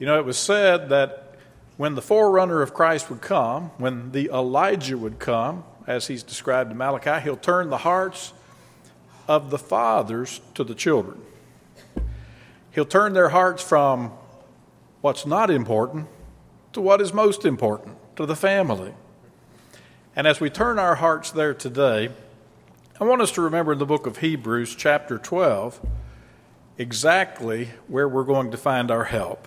You know, it was said that when the forerunner of Christ would come, when the Elijah would come, as he's described in Malachi, he'll turn the hearts of the fathers to the children. He'll turn their hearts from what's not important to what is most important, to the family. And as we turn our hearts there today, I want us to remember in the book of Hebrews, chapter 12, exactly where we're going to find our help.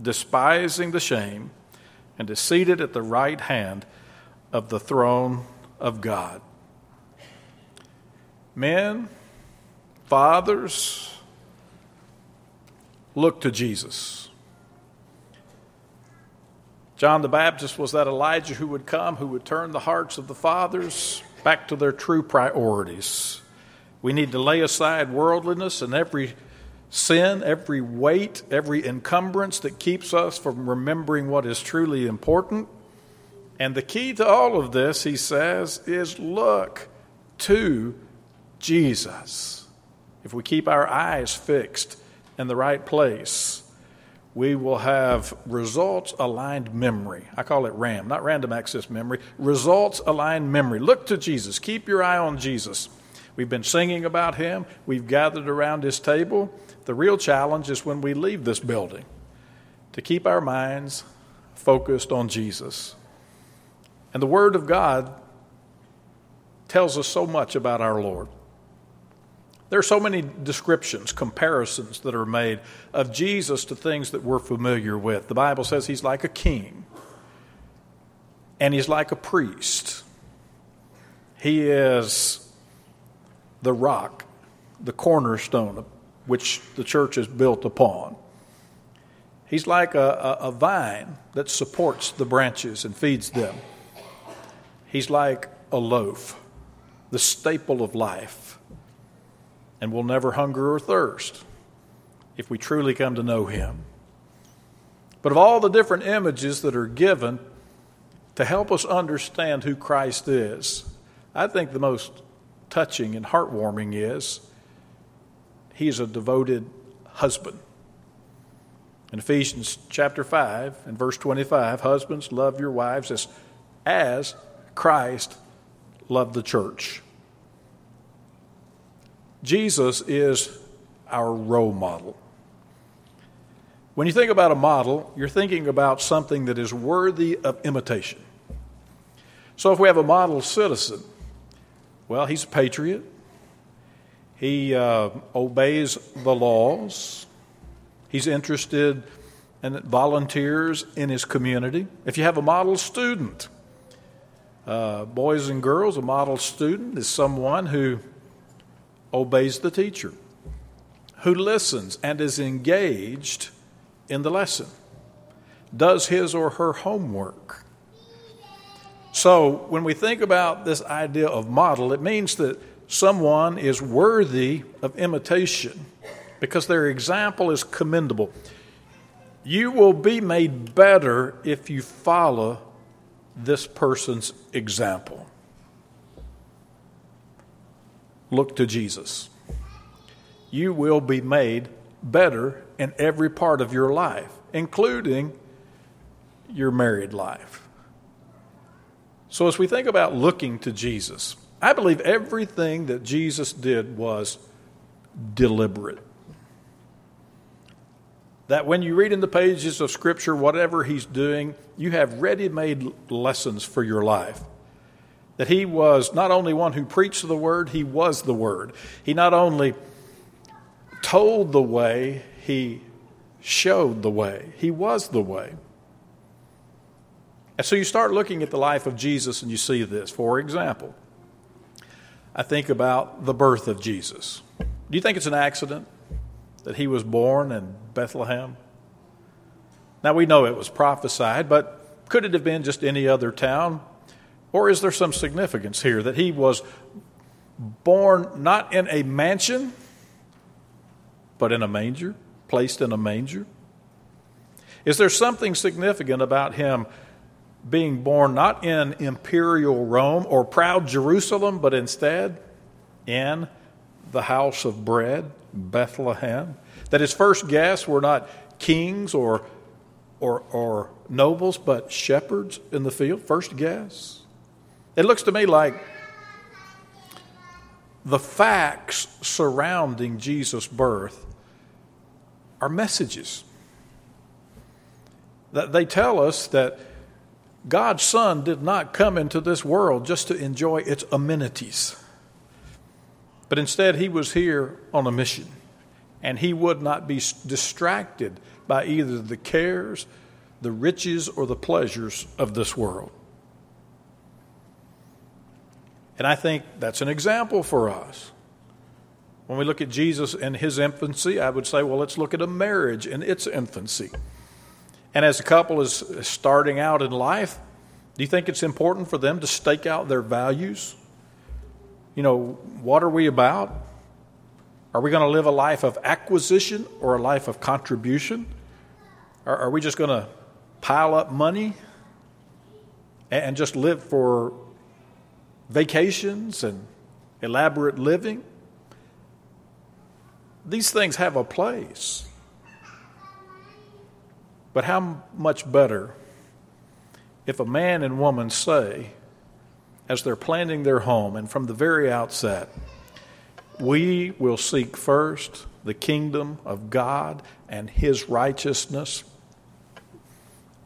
despising the shame, and is seated at the right hand of the throne of God. Men, fathers, look to Jesus. John the Baptist was that Elijah who would come, who would turn the hearts of the fathers back to their true priorities. We need to lay aside worldliness and every sin, every weight, every encumbrance that keeps us from remembering what is truly important. And the key to all of this, he says, is look to Jesus. If we keep our eyes fixed in the right place, we will have results aligned memory. I call it RAM, not random access memory, results aligned memory. Look to Jesus. Keep your eye on Jesus. We've been singing about him, we've gathered around his table. The real challenge is when we leave this building to keep our minds focused on Jesus. And the Word of God tells us so much about our Lord. There are so many descriptions, comparisons that are made of Jesus to things that we're familiar with. The Bible says he's like a king, and he's like a priest. He is the rock, the cornerstone, which the church is built upon. He's like a, a, a, vine that supports the branches and feeds them. He's like a loaf, the staple of life, and will never hunger or thirst if we truly come to know Him. But of all the different images that are given to help us understand who Christ is, I think the most touching and heartwarming is he is a devoted husband. In Ephesians chapter 5 and verse 25, husbands, love your wives as, as Christ loved the church. Jesus is our role model. When you think about a model, you're thinking about something that is worthy of imitation. So if we have a model citizen, well, he's a patriot, he uh, obeys the laws. He's interested and volunteers in his community. If you have a model student, uh, boys and girls, a model student is someone who obeys the teacher, who listens and is engaged in the lesson, does his or her homework. So, when we think about this idea of model, it means that someone is worthy of imitation because their example is commendable. You will be made better if you follow this person's example. Look to Jesus. You will be made better in every part of your life, including your married life. So, as we think about looking to Jesus, I believe everything that Jesus did was deliberate. That when you read in the pages of Scripture, whatever he's doing, you have ready made lessons for your life. That he was not only one who preached the word, he was the word. He not only told the way, he showed the way. He was the way. And so you start looking at the life of Jesus and you see this. For example, I think about the birth of Jesus. Do you think it's an accident that he was born in Bethlehem? Now we know it was prophesied, but could it have been just any other town? Or is there some significance here that he was born not in a mansion, but in a manger, placed in a manger? Is there something significant about him being born not in imperial Rome or proud Jerusalem, but instead in the house of bread, Bethlehem? That his first guests were not kings or, or, or nobles, but shepherds in the field? First guests? It looks to me like the facts surrounding Jesus' birth are messages. That they tell us that God's Son did not come into this world just to enjoy its amenities, but instead he was here on a mission, and he would not be distracted by either the cares, the riches, or the pleasures of this world. And I think that's an example for us. When we look at Jesus in his infancy, I would say, well, let's look at a marriage in its infancy. And as a couple is starting out in life, do you think it's important for them to stake out their values? You know, what are we about? Are we going to live a life of acquisition or a life of contribution? Are, are we just going to pile up money and just live for vacations and elaborate living? These things have a place. But how much better if a man and woman say, as they're planning their home and from the very outset, we will seek first the kingdom of God and his righteousness,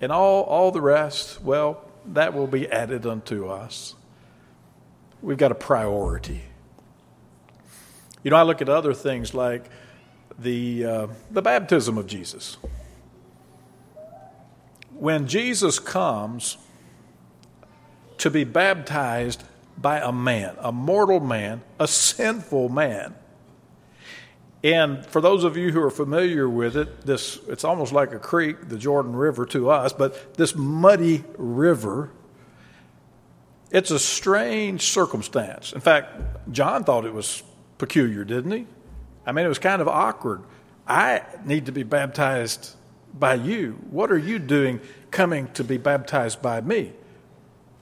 and all, all the rest, well, that will be added unto us. We've got a priority. You know, I look at other things like the, uh, the baptism of Jesus. When Jesus comes to be baptized by a man, a mortal man, a sinful man, and for those of you who are familiar with it, this it's almost like a creek, the Jordan River to us, but this muddy river it's a strange circumstance. In fact, John thought it was peculiar, didn't he? I mean, it was kind of awkward. I need to be baptized by you. What are you doing coming to be baptized by me?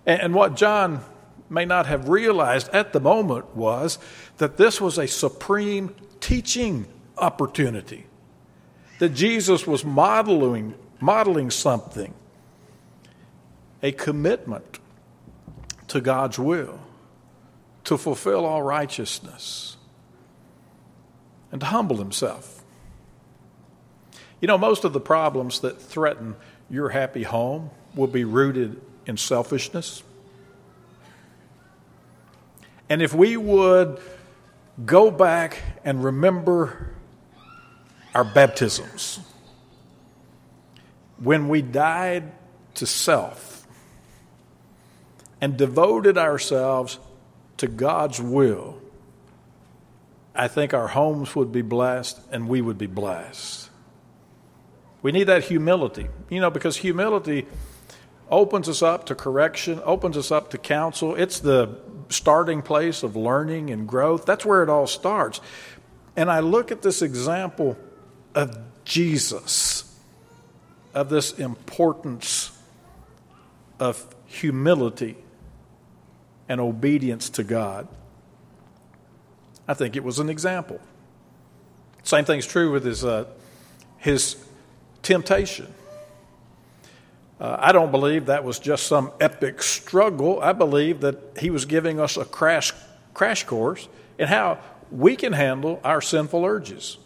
And what John may not have realized at the moment was that this was a supreme teaching opportunity. That Jesus was modeling, modeling something, a commitment to God's will, to fulfill all righteousness, and to humble himself. You know, most of the problems that threaten your happy home will be rooted in selfishness. And if we would go back and remember our baptisms, when we died to self, and devoted ourselves to God's will, I think our homes would be blessed and we would be blessed. We need that humility, you know, because humility opens us up to correction, opens us up to counsel. It's the starting place of learning and growth. That's where it all starts. And I look at this example of Jesus, of this importance of humility and obedience to God. I think it was an example. Same thing's true with his, uh, his temptation. Uh, I don't believe that was just some epic struggle. I believe that he was giving us a crash, crash course in how we can handle our sinful urges.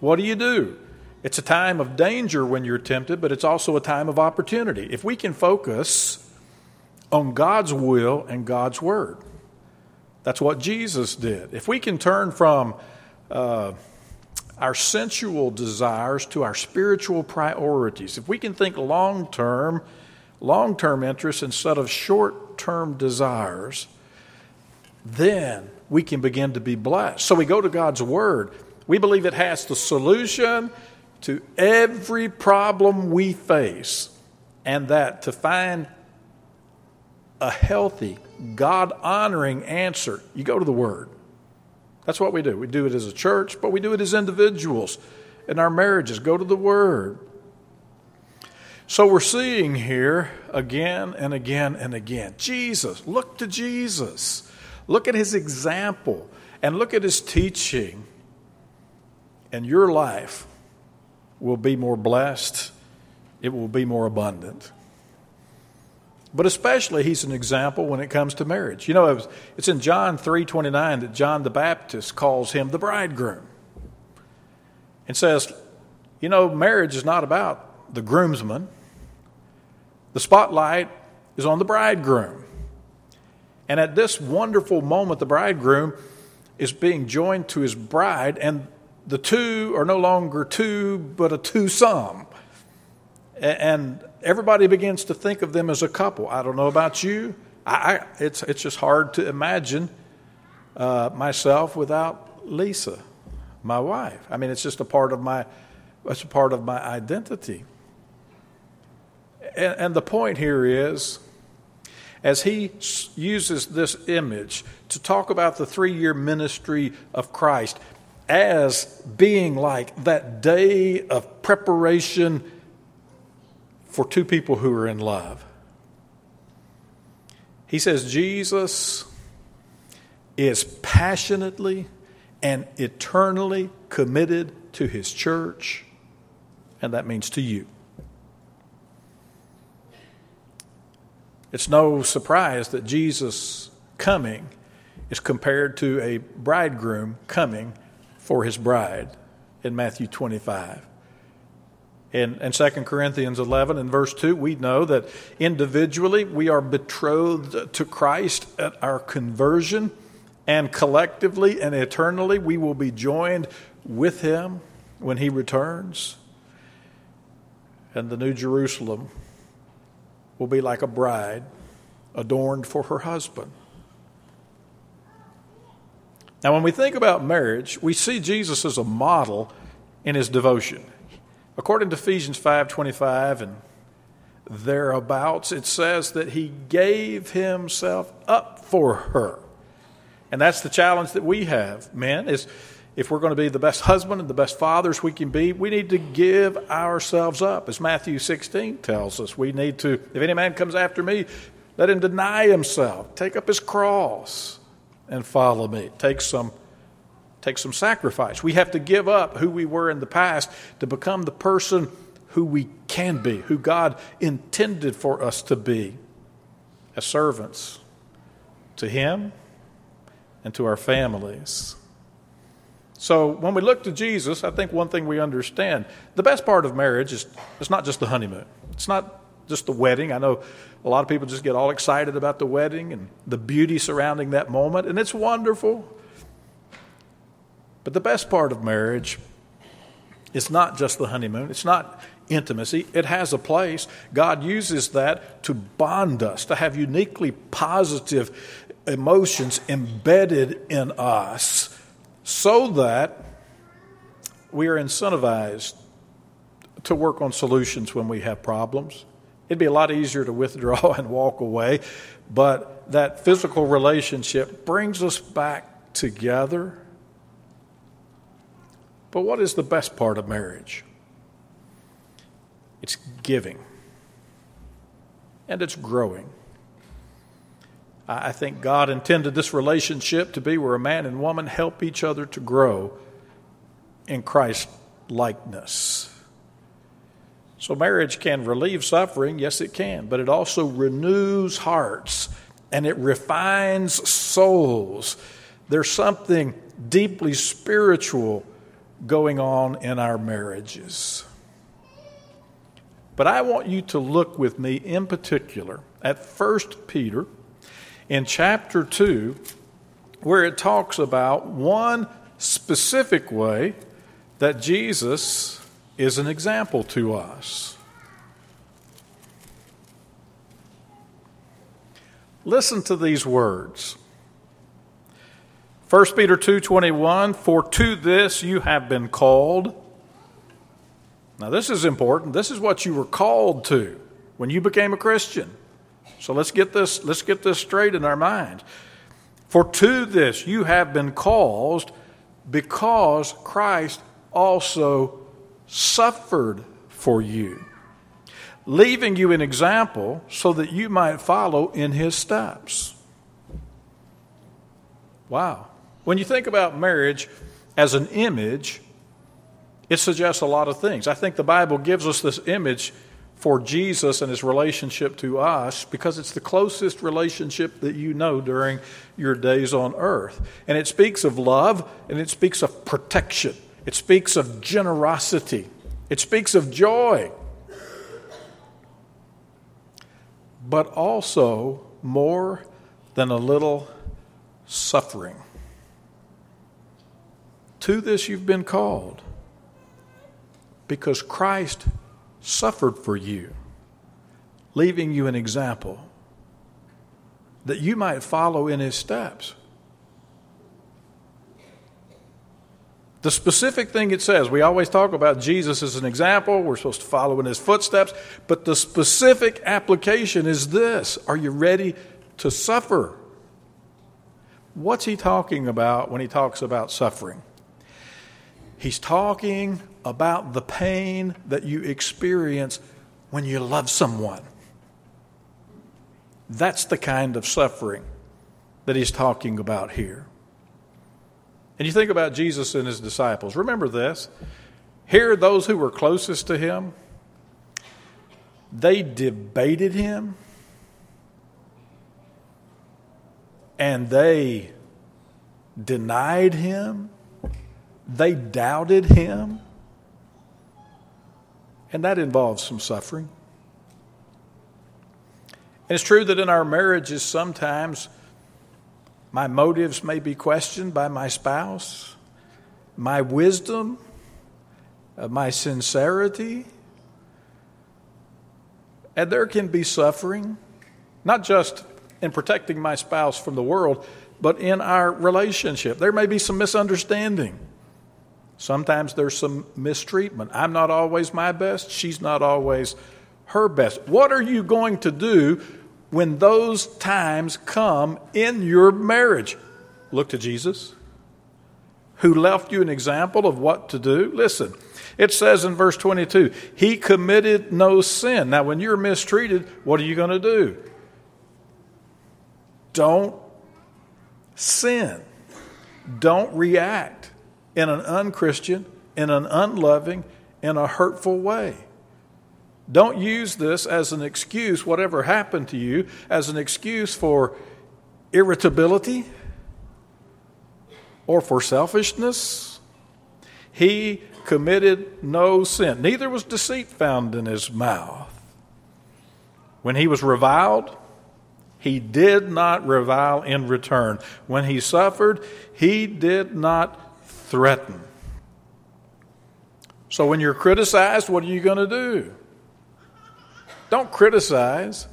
What do you do? It's a time of danger when you're tempted, but it's also a time of opportunity. If we can focus on God's will and God's word. That's what Jesus did. If we can turn from uh, our sensual desires to our spiritual priorities, if we can think long term, long term interests instead of short term desires, then we can begin to be blessed. So we go to God's Word. We believe it has the solution to every problem we face, and that to find a healthy, God honoring answer, you go to the Word. That's what we do. We do it as a church, but we do it as individuals in our marriages. Go to the Word. So we're seeing here again and again and again Jesus. Look to Jesus. Look at his example and look at his teaching, and your life will be more blessed, it will be more abundant. But especially, he's an example when it comes to marriage. You know, it's in John 3.29 that John the Baptist calls him the bridegroom and says, you know, marriage is not about the groomsman. The spotlight is on the bridegroom. And at this wonderful moment, the bridegroom is being joined to his bride, and the two are no longer two, but a twosome. And everybody begins to think of them as a couple. I don't know about you. I, I it's, it's just hard to imagine uh, myself without Lisa, my wife. I mean, it's just a part of my, it's a part of my identity. And, and the point here is, as he uses this image to talk about the three year ministry of Christ as being like that day of preparation for two people who are in love. He says Jesus is passionately and eternally committed to his church, and that means to you. It's no surprise that Jesus coming is compared to a bridegroom coming for his bride in Matthew 25. In, in 2 Corinthians 11 and verse 2, we know that individually we are betrothed to Christ at our conversion, and collectively and eternally we will be joined with him when he returns. And the New Jerusalem will be like a bride adorned for her husband. Now, when we think about marriage, we see Jesus as a model in his devotion. According to Ephesians 5:25 and thereabouts, it says that he gave himself up for her. And that's the challenge that we have, men, is if we're going to be the best husband and the best fathers we can be, we need to give ourselves up. As Matthew 16 tells us, we need to, if any man comes after me, let him deny himself, take up his cross, and follow me. Take some, take some sacrifice. We have to give up who we were in the past to become the person who we can be, who God intended for us to be as servants to Him and to our families. So when we look to Jesus, I think one thing we understand the best part of marriage is it's not just the honeymoon. It's not just the wedding. I know a lot of people just get all excited about the wedding and the beauty surrounding that moment, and it's wonderful. But the best part of marriage is not just the honeymoon, it's not intimacy. It has a place. God uses that to bond us, to have uniquely positive emotions embedded in us so that we are incentivized to work on solutions when we have problems. It'd be a lot easier to withdraw and walk away, but that physical relationship brings us back together. But what is the best part of marriage? It's giving, and it's growing. I think God intended this relationship to be where a man and woman help each other to grow in Christ likeness. So, marriage can relieve suffering, yes, it can, but it also renews hearts and it refines souls. There's something deeply spiritual going on in our marriages. But I want you to look with me in particular at 1 Peter in chapter 2 where it talks about one specific way that Jesus is an example to us. Listen to these words. 1 Peter 2:21 For to this you have been called Now, this is important. This is what you were called to when you became a Christian. So let's get this, let's get this straight in our minds. For to this you have been caused because Christ also suffered for you, leaving you an example so that you might follow in his steps. Wow. When you think about marriage as an image, it suggests a lot of things. I think the Bible gives us this image for Jesus and his relationship to us because it's the closest relationship that you know during your days on earth. And it speaks of love and it speaks of protection, it speaks of generosity, it speaks of joy, but also more than a little suffering. To this you've been called because Christ suffered for you, leaving you an example that you might follow in his steps. The specific thing it says, we always talk about Jesus as an example. We're supposed to follow in his footsteps. But the specific application is this Are you ready to suffer? What's he talking about when he talks about suffering? He's talking about the pain that you experience when you love someone. That's the kind of suffering that he's talking about here. And you think about Jesus and his disciples. Remember this. Here, those who were closest to him, they debated him and they denied him they doubted him. And that involves some suffering. And it's true that in our marriages, sometimes my motives may be questioned by my spouse, my wisdom, uh, my sincerity. And there can be suffering, not just in protecting my spouse from the world, but in our relationship. There may be some misunderstanding. Sometimes there's some mistreatment. I'm not always my best, she's not always her best. What are you going to do when those times come in your marriage? Look to Jesus, who left you an example of what to do. Listen, it says in verse 22 He committed no sin. Now, when you're mistreated, what are you going to do? Don't sin, don't react in an unchristian, in an unloving, in a hurtful way. Don't use this as an excuse, whatever happened to you, as an excuse for irritability or for selfishness. He committed no sin, neither was deceit found in his mouth. When he was reviled, he did not revile in return. When he suffered, he did not threaten. So when you're criticized, what are you going to do? Don't criticize.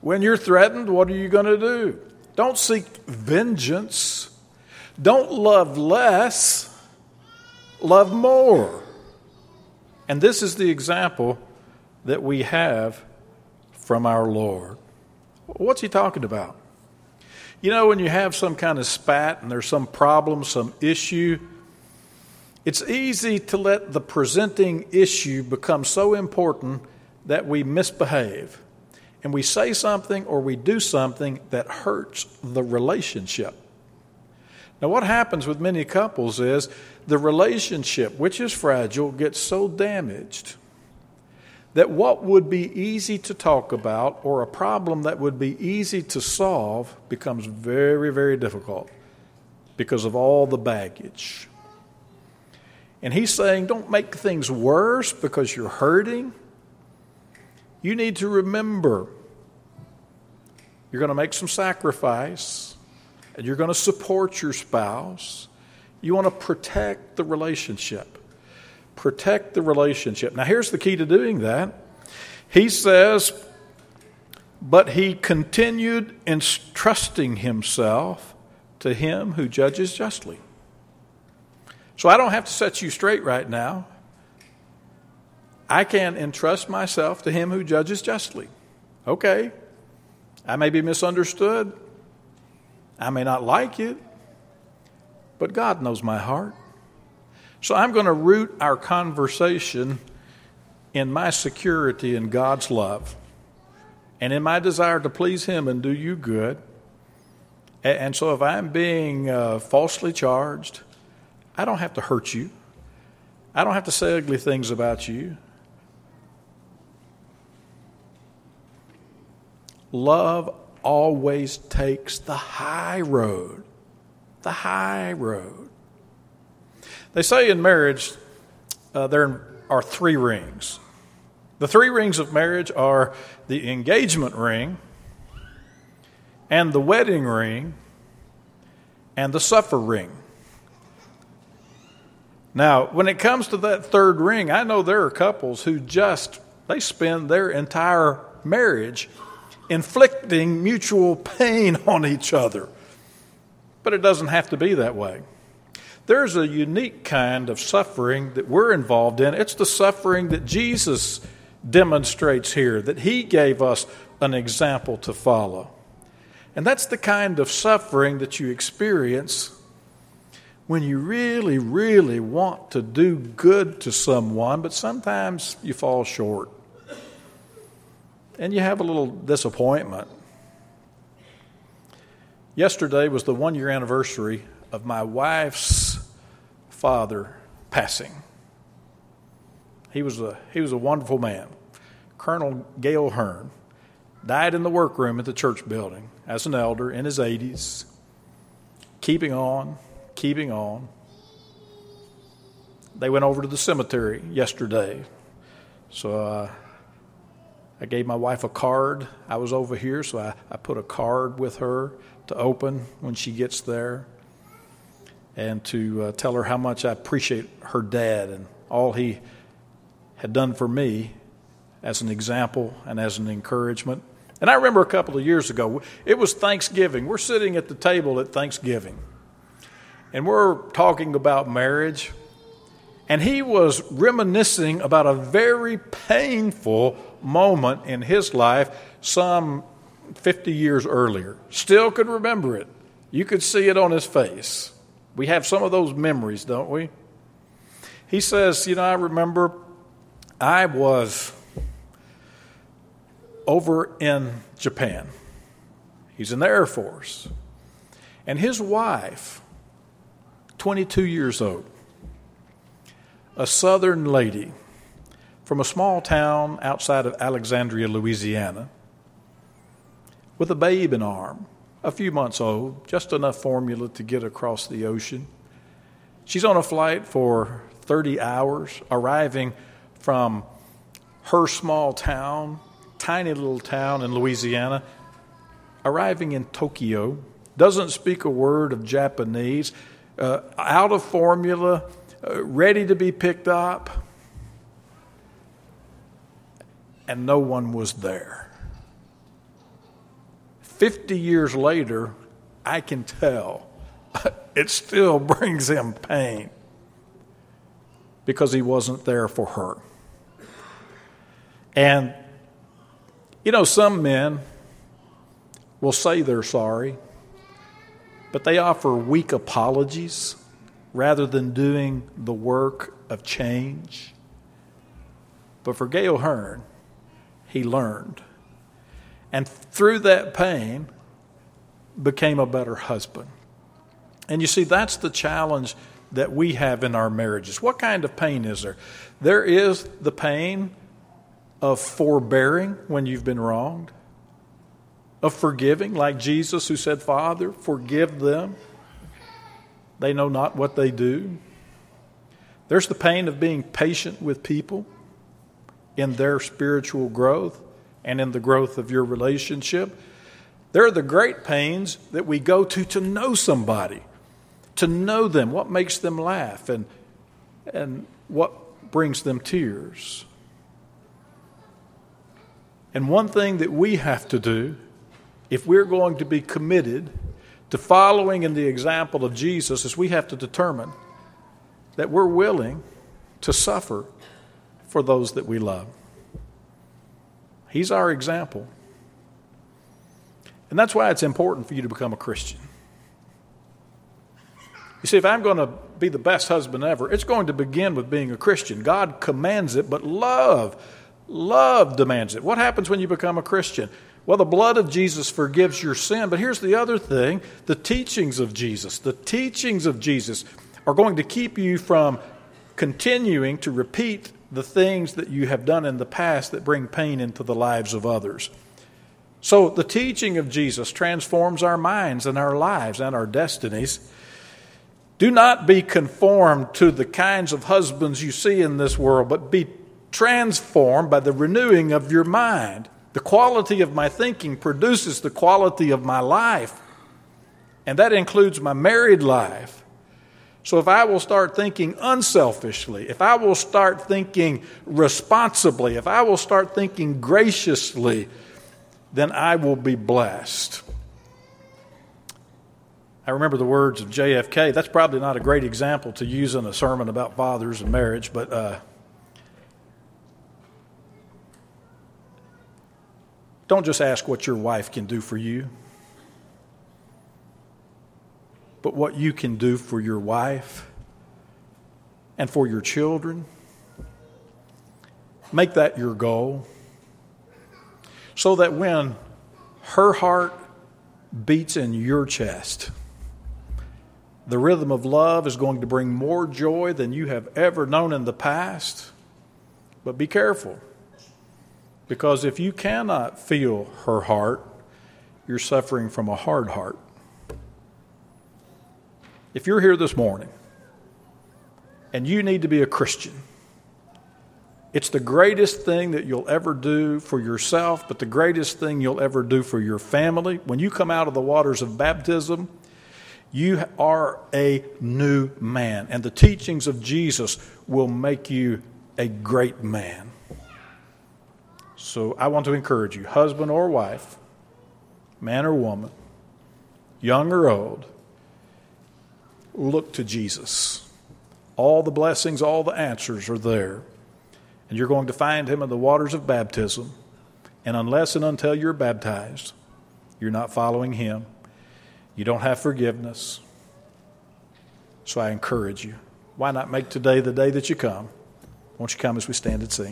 When you're threatened, what are you going to do? Don't seek vengeance. Don't love less, love more. And this is the example that we have from our Lord. What's he talking about? You know, when you have some kind of spat and there's some problem, some issue, it's easy to let the presenting issue become so important that we misbehave and we say something or we do something that hurts the relationship. Now, what happens with many couples is the relationship, which is fragile, gets so damaged that what would be easy to talk about or a problem that would be easy to solve becomes very, very difficult because of all the baggage. And he's saying, don't make things worse because you're hurting. You need to remember you're going to make some sacrifice and you're going to support your spouse. You want to protect the relationship. Protect the relationship. Now, here's the key to doing that. He says, but he continued entrusting himself to him who judges justly. So I don't have to set you straight right now. I can entrust myself to him who judges justly. Okay. I may be misunderstood. I may not like it. But God knows my heart. So I'm going to root our conversation in my security in God's love and in my desire to please Him and do you good. And so if I'm being uh, falsely charged, I don't have to hurt you. I don't have to say ugly things about you. Love always takes the high road. The high road. They say in marriage uh, there are three rings. The three rings of marriage are the engagement ring, and the wedding ring, and the suffer ring. Now, when it comes to that third ring, I know there are couples who just they spend their entire marriage inflicting mutual pain on each other. But it doesn't have to be that way. There's a unique kind of suffering that we're involved in. It's the suffering that Jesus demonstrates here, that he gave us an example to follow. And that's the kind of suffering that you experience when you really, really want to do good to someone, but sometimes you fall short and you have a little disappointment. Yesterday was the one year anniversary of my wife's father passing. He was a, he was a wonderful man. Colonel Gale Hearn died in the workroom at the church building as an elder in his 80s, keeping on, keeping on. They went over to the cemetery yesterday. So uh, I gave my wife a card. I was over here, so I, I put a card with her to open when she gets there and to uh, tell her how much I appreciate her dad and all he had done for me as an example and as an encouragement. And I remember a couple of years ago, it was Thanksgiving. We're sitting at the table at Thanksgiving, and we're talking about marriage. And he was reminiscing about a very painful moment in his life some 50 years earlier. Still could remember it. You could see it on his face. We have some of those memories, don't we? He says, You know, I remember I was over in Japan. He's in the Air Force. And his wife, 22 years old, a southern lady from a small town outside of Alexandria, Louisiana, with a babe in arm, a few months old, just enough formula to get across the ocean. She's on a flight for 30 hours, arriving from her small town, tiny little town in Louisiana, arriving in Tokyo, doesn't speak a word of Japanese, uh, out of formula, uh, ready to be picked up, and no one was there. 50 years later, I can tell it still brings him pain because he wasn't there for her. And, you know, some men will say they're sorry, but they offer weak apologies rather than doing the work of change. But for Gale Hearn, he learned. And through that pain, became a better husband. And you see, that's the challenge that we have in our marriages. What kind of pain is there? There is the pain of forbearing when you've been wronged, of forgiving, like Jesus who said, Father, forgive them. They know not what they do. There's the pain of being patient with people in their spiritual growth and in the growth of your relationship. There are the great pains that we go to to know somebody, to know them, what makes them laugh, and, and what brings them tears. And one thing that we have to do, if we're going to be committed to following in the example of Jesus, is we have to determine that we're willing to suffer for those that we love. He's our example. And that's why it's important for you to become a Christian. You see, if I'm going to be the best husband ever, it's going to begin with being a Christian. God commands it, but love, love demands it. What happens when you become a Christian? Well, the blood of Jesus forgives your sin, but here's the other thing the teachings of Jesus. The teachings of Jesus are going to keep you from continuing to repeat the things that you have done in the past that bring pain into the lives of others. So, the teaching of Jesus transforms our minds and our lives and our destinies. Do not be conformed to the kinds of husbands you see in this world, but be transformed by the renewing of your mind. The quality of my thinking produces the quality of my life, and that includes my married life. So, if I will start thinking unselfishly, if I will start thinking responsibly, if I will start thinking graciously, then I will be blessed. I remember the words of JFK. That's probably not a great example to use in a sermon about fathers and marriage, but uh, don't just ask what your wife can do for you but what you can do for your wife and for your children. Make that your goal so that when her heart beats in your chest, the rhythm of love is going to bring more joy than you have ever known in the past. But be careful, because if you cannot feel her heart, you're suffering from a hard heart. If you're here this morning and you need to be a Christian, it's the greatest thing that you'll ever do for yourself, but the greatest thing you'll ever do for your family. When you come out of the waters of baptism, you are a new man, and the teachings of Jesus will make you a great man. So I want to encourage you, husband or wife, man or woman, young or old, look to Jesus. All the blessings, all the answers are there. And you're going to find him in the waters of baptism. And unless and until you're baptized, you're not following him. You don't have forgiveness. So I encourage you. Why not make today the day that you come? Won't you come as we stand and sing?